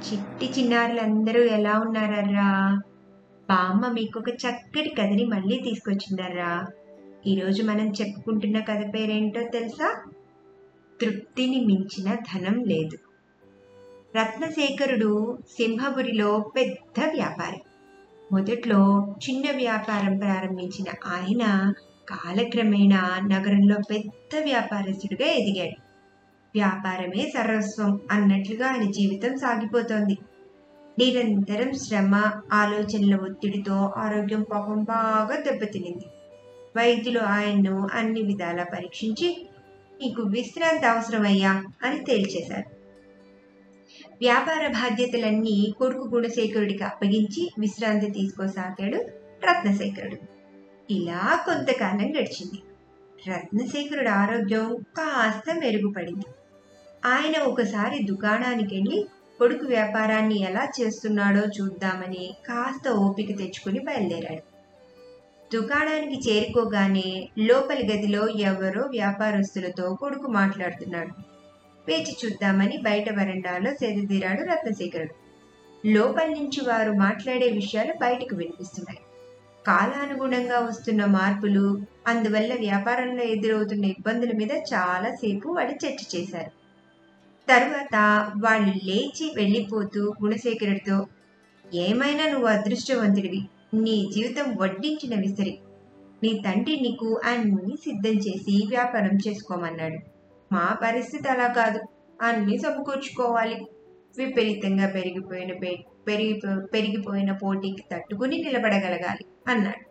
చిట్టి చిన్నారులందరూ ఎలా ఉన్నారర్రా? బామ్మ మీకు ఒక చక్కటి కథని మళ్ళీ తీసుకొచ్చిందర్రా. ఈరోజు మనం చెప్పుకుంటున్న కథ పేరేంటో తెలుసా? తృప్తిని మించిన ధనం లేదు. రత్నశేఖరుడు సింహపురిలో పెద్ద వ్యాపారి. మొదట్లో చిన్న వ్యాపారం ప్రారంభించిన ఆయన కాలక్రమేణా నగరంలో పెద్ద వ్యాపారస్తుడిగా ఎదిగాడు. వ్యాపారమే సర్వస్వం అన్నట్లుగా ఆయన జీవితం సాగిపోతోంది. నిరంతరం శ్రమ ఆలోచనల ఒత్తిడితో ఆరోగ్యం పాపం బాగా దెబ్బతినింది. వైద్యులు ఆయన్ను అన్ని విధాలా పరీక్షించి నీకు విశ్రాంతి అవసరమయ్యా అని తేల్చేశారు. వ్యాపార బాధ్యతలన్నీ కొడుకు గుణశేఖరుడికి అప్పగించి విశ్రాంతి తీసుకోసాగాడు రత్నశేఖరుడు. ఇలా కొంతకాలం గడిచింది. రత్నశేఖరుడు ఆరోగ్యం కాస్త మెరుగుపడింది. ఆయన ఒకసారి దుకాణానికి వెళ్ళి కొడుకు వ్యాపారాన్ని ఎలా చేస్తున్నాడో చూద్దామని కాస్త ఓపిక తెచ్చుకుని బయలుదేరాడు. దుకాణానికి చేరుకోగానే లోపలి గదిలో ఎవరో వ్యాపారస్తులతో కొడుకు మాట్లాడుతున్నాడు. వేచి చూద్దామని బయట వరండాలో సెదతీరాడు రత్నశేఖరుడు. లోపలి నుంచి వారు మాట్లాడే విషయాలు బయటకు వినిపిస్తున్నాయి. కాలానుగుణంగా వస్తున్న మార్పులు అందువల్ల వ్యాపారంలో ఎదురవుతున్న ఇబ్బందుల మీద చాలాసేపు వాడు చర్చ చేశారు. తరువాత వాళ్ళు లేచి వెళ్ళిపోతూ గుణశేఖరుడితో ఏమైనా నువ్వు అదృష్టవంతుడివి. నీ జీవితం వడ్డించిన విసిరి. నీ తండ్రి నీకు అన్ని సిద్ధం చేసి వ్యాపారం చేసుకోమన్నాడు. మా పరిస్థితి అలా కాదు. అన్ని సమకూర్చుకోవాలి. విపరీతంగా పెరిగిపోయిన పే- పెరిగిపో పెరిగిపోయిన పోటీకి తట్టుకుని నిలబడగలగాలి అన్నాడు.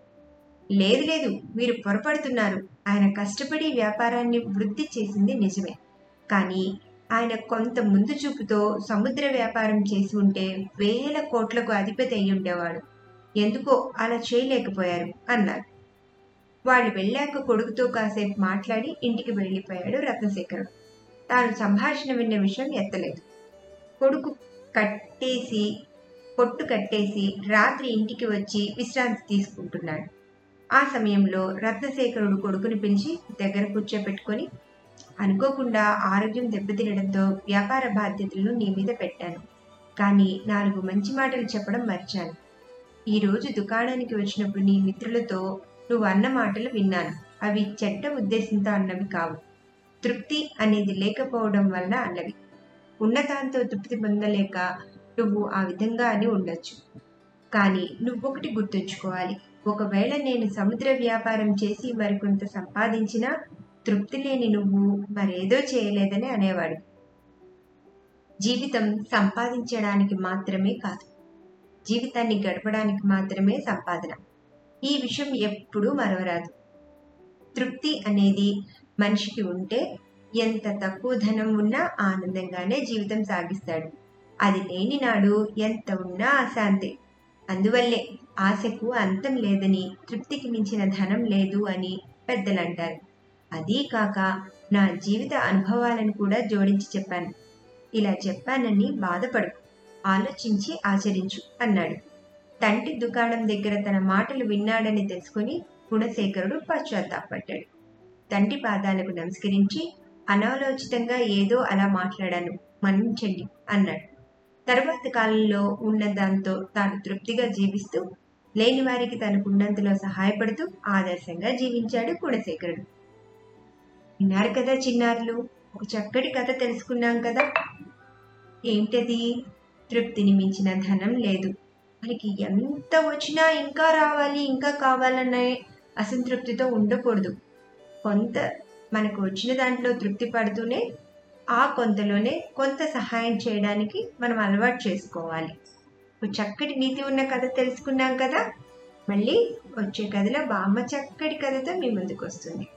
లేదు లేదు. మీరు పొరపడుతున్నారు. ఆయన కష్టపడి వ్యాపారాన్ని వృద్ధి చేసింది నిజమే. కానీ ఆయన కొంత ముందు చూపుతో సముద్ర వ్యాపారం చేసి ఉంటే వేల కోట్లకు అధిపతి అయి ఉండేవాడు. ఎందుకో అలా చేయలేకపోయారు అన్నారు. వాళ్ళు వెళ్ళాక కొడుకుతో కాసేపు మాట్లాడి ఇంటికి వెళ్ళిపోయాడు రత్నశేఖరుడు తాను సంభాషణ విన్న విషయం ఎత్తలేదు. కొడుకు కట్టేసి పొట్టు కట్టేసి రాత్రి ఇంటికి వచ్చి విశ్రాంతి తీసుకుంటున్నాడు. ఆ సమయంలో రత్నశేఖరుడు కొడుకుని పిలిచి దగ్గర కూర్చోబెట్టుకొని అనుకోకుండా ఆరోగ్యం దెబ్బతినడంతో వ్యాపార బాధ్యతలను నీ మీద పెట్టాను. కానీ నాలుగు మంచి మాటలు చెప్పడం మర్చాను. ఈరోజు దుకాణానికి వచ్చినప్పుడు నీ మిత్రులతో నువ్వు అన్న మాటలు విన్నాను. అవి చెడ్డ ఉద్దేశంతో అన్నవి కావు. తృప్తి అనేది లేకపోవడం వల్ల అన్నవి. ఉన్నదాంతో తృప్తి పొందలేక నువ్వు ఆ విధంగా అని ఉండొచ్చు. కానీ నువ్వొకటి గుర్తుంచుకోవాలి. ఒకవేళ నేను సముద్ర వ్యాపారం చేసి మరికొంత సంపాదించినా తృప్తి లేని నువ్వు మరేదో చేయలేదని అనేవాడు. జీవితం సంపాదించడానికి మాత్రమే కాదు జీవితాన్ని గడపడానికి మాత్రమే సంపాదన. ఈ విషయం ఎప్పుడూ మరవరాదు. తృప్తి అనేది మనిషికి ఉంటే ఎంత తక్కువ ధనం ఉన్నా ఆనందంగానే జీవితం సాగిస్తాడు. అది లేని నాడు ఎంత ఉన్నా అశాంతి. అందువల్లే ఆశకు అంతం లేదని తృప్తికి మించిన ధనం లేదు అని పెద్దలు అంటారు అదీ కాక నా జీవిత అనుభవాలను కూడా జోడించి చెప్పాను. ఇలా చెప్పానని బాధపడు ఆలోచించి ఆచరించు అన్నాడు. తంటి దుకాణం దగ్గర తన మాటలు విన్నాడని తెలుసుకుని గుణశేఖరుడు పశ్చాత్తాపడ్డాడు. తంటి పాదాలకు నమస్కరించి అనాలోచితంగా ఏదో అలా మాట్లాడాను మన్నించండి అన్నాడు. తర్వాత కాలంలో ఉన్న దాంతో తాను తృప్తిగా జీవిస్తూ లేని వారికి తనకున్నంతలో సహాయపడుతూ ఆదర్శంగా జీవించాడు గుణశేఖరుడు. విన్నారు కదా చిన్నారులు. ఒక చక్కటి కథ తెలుసుకున్నాం కదా. ఏంటది? తృప్తిని మించిన ధనం లేదు. మనకి ఎంత వచ్చినా ఇంకా రావాలి ఇంకా కావాలనే అసంతృప్తితో ఉండకూడదు. కొంత మనకు వచ్చిన దాంట్లో తృప్తి పడుతూనే ఆ కొంతలోనే కొంత సహాయం చేయడానికి మనం అలవాటు చేసుకోవాలి. ఒక చక్కటి నీతి ఉన్న కథ తెలుసుకున్నాం కదా. మళ్ళీ వచ్చే కథలో బామ్మ చక్కటి కథతో మీ ముందుకు వస్తుంది.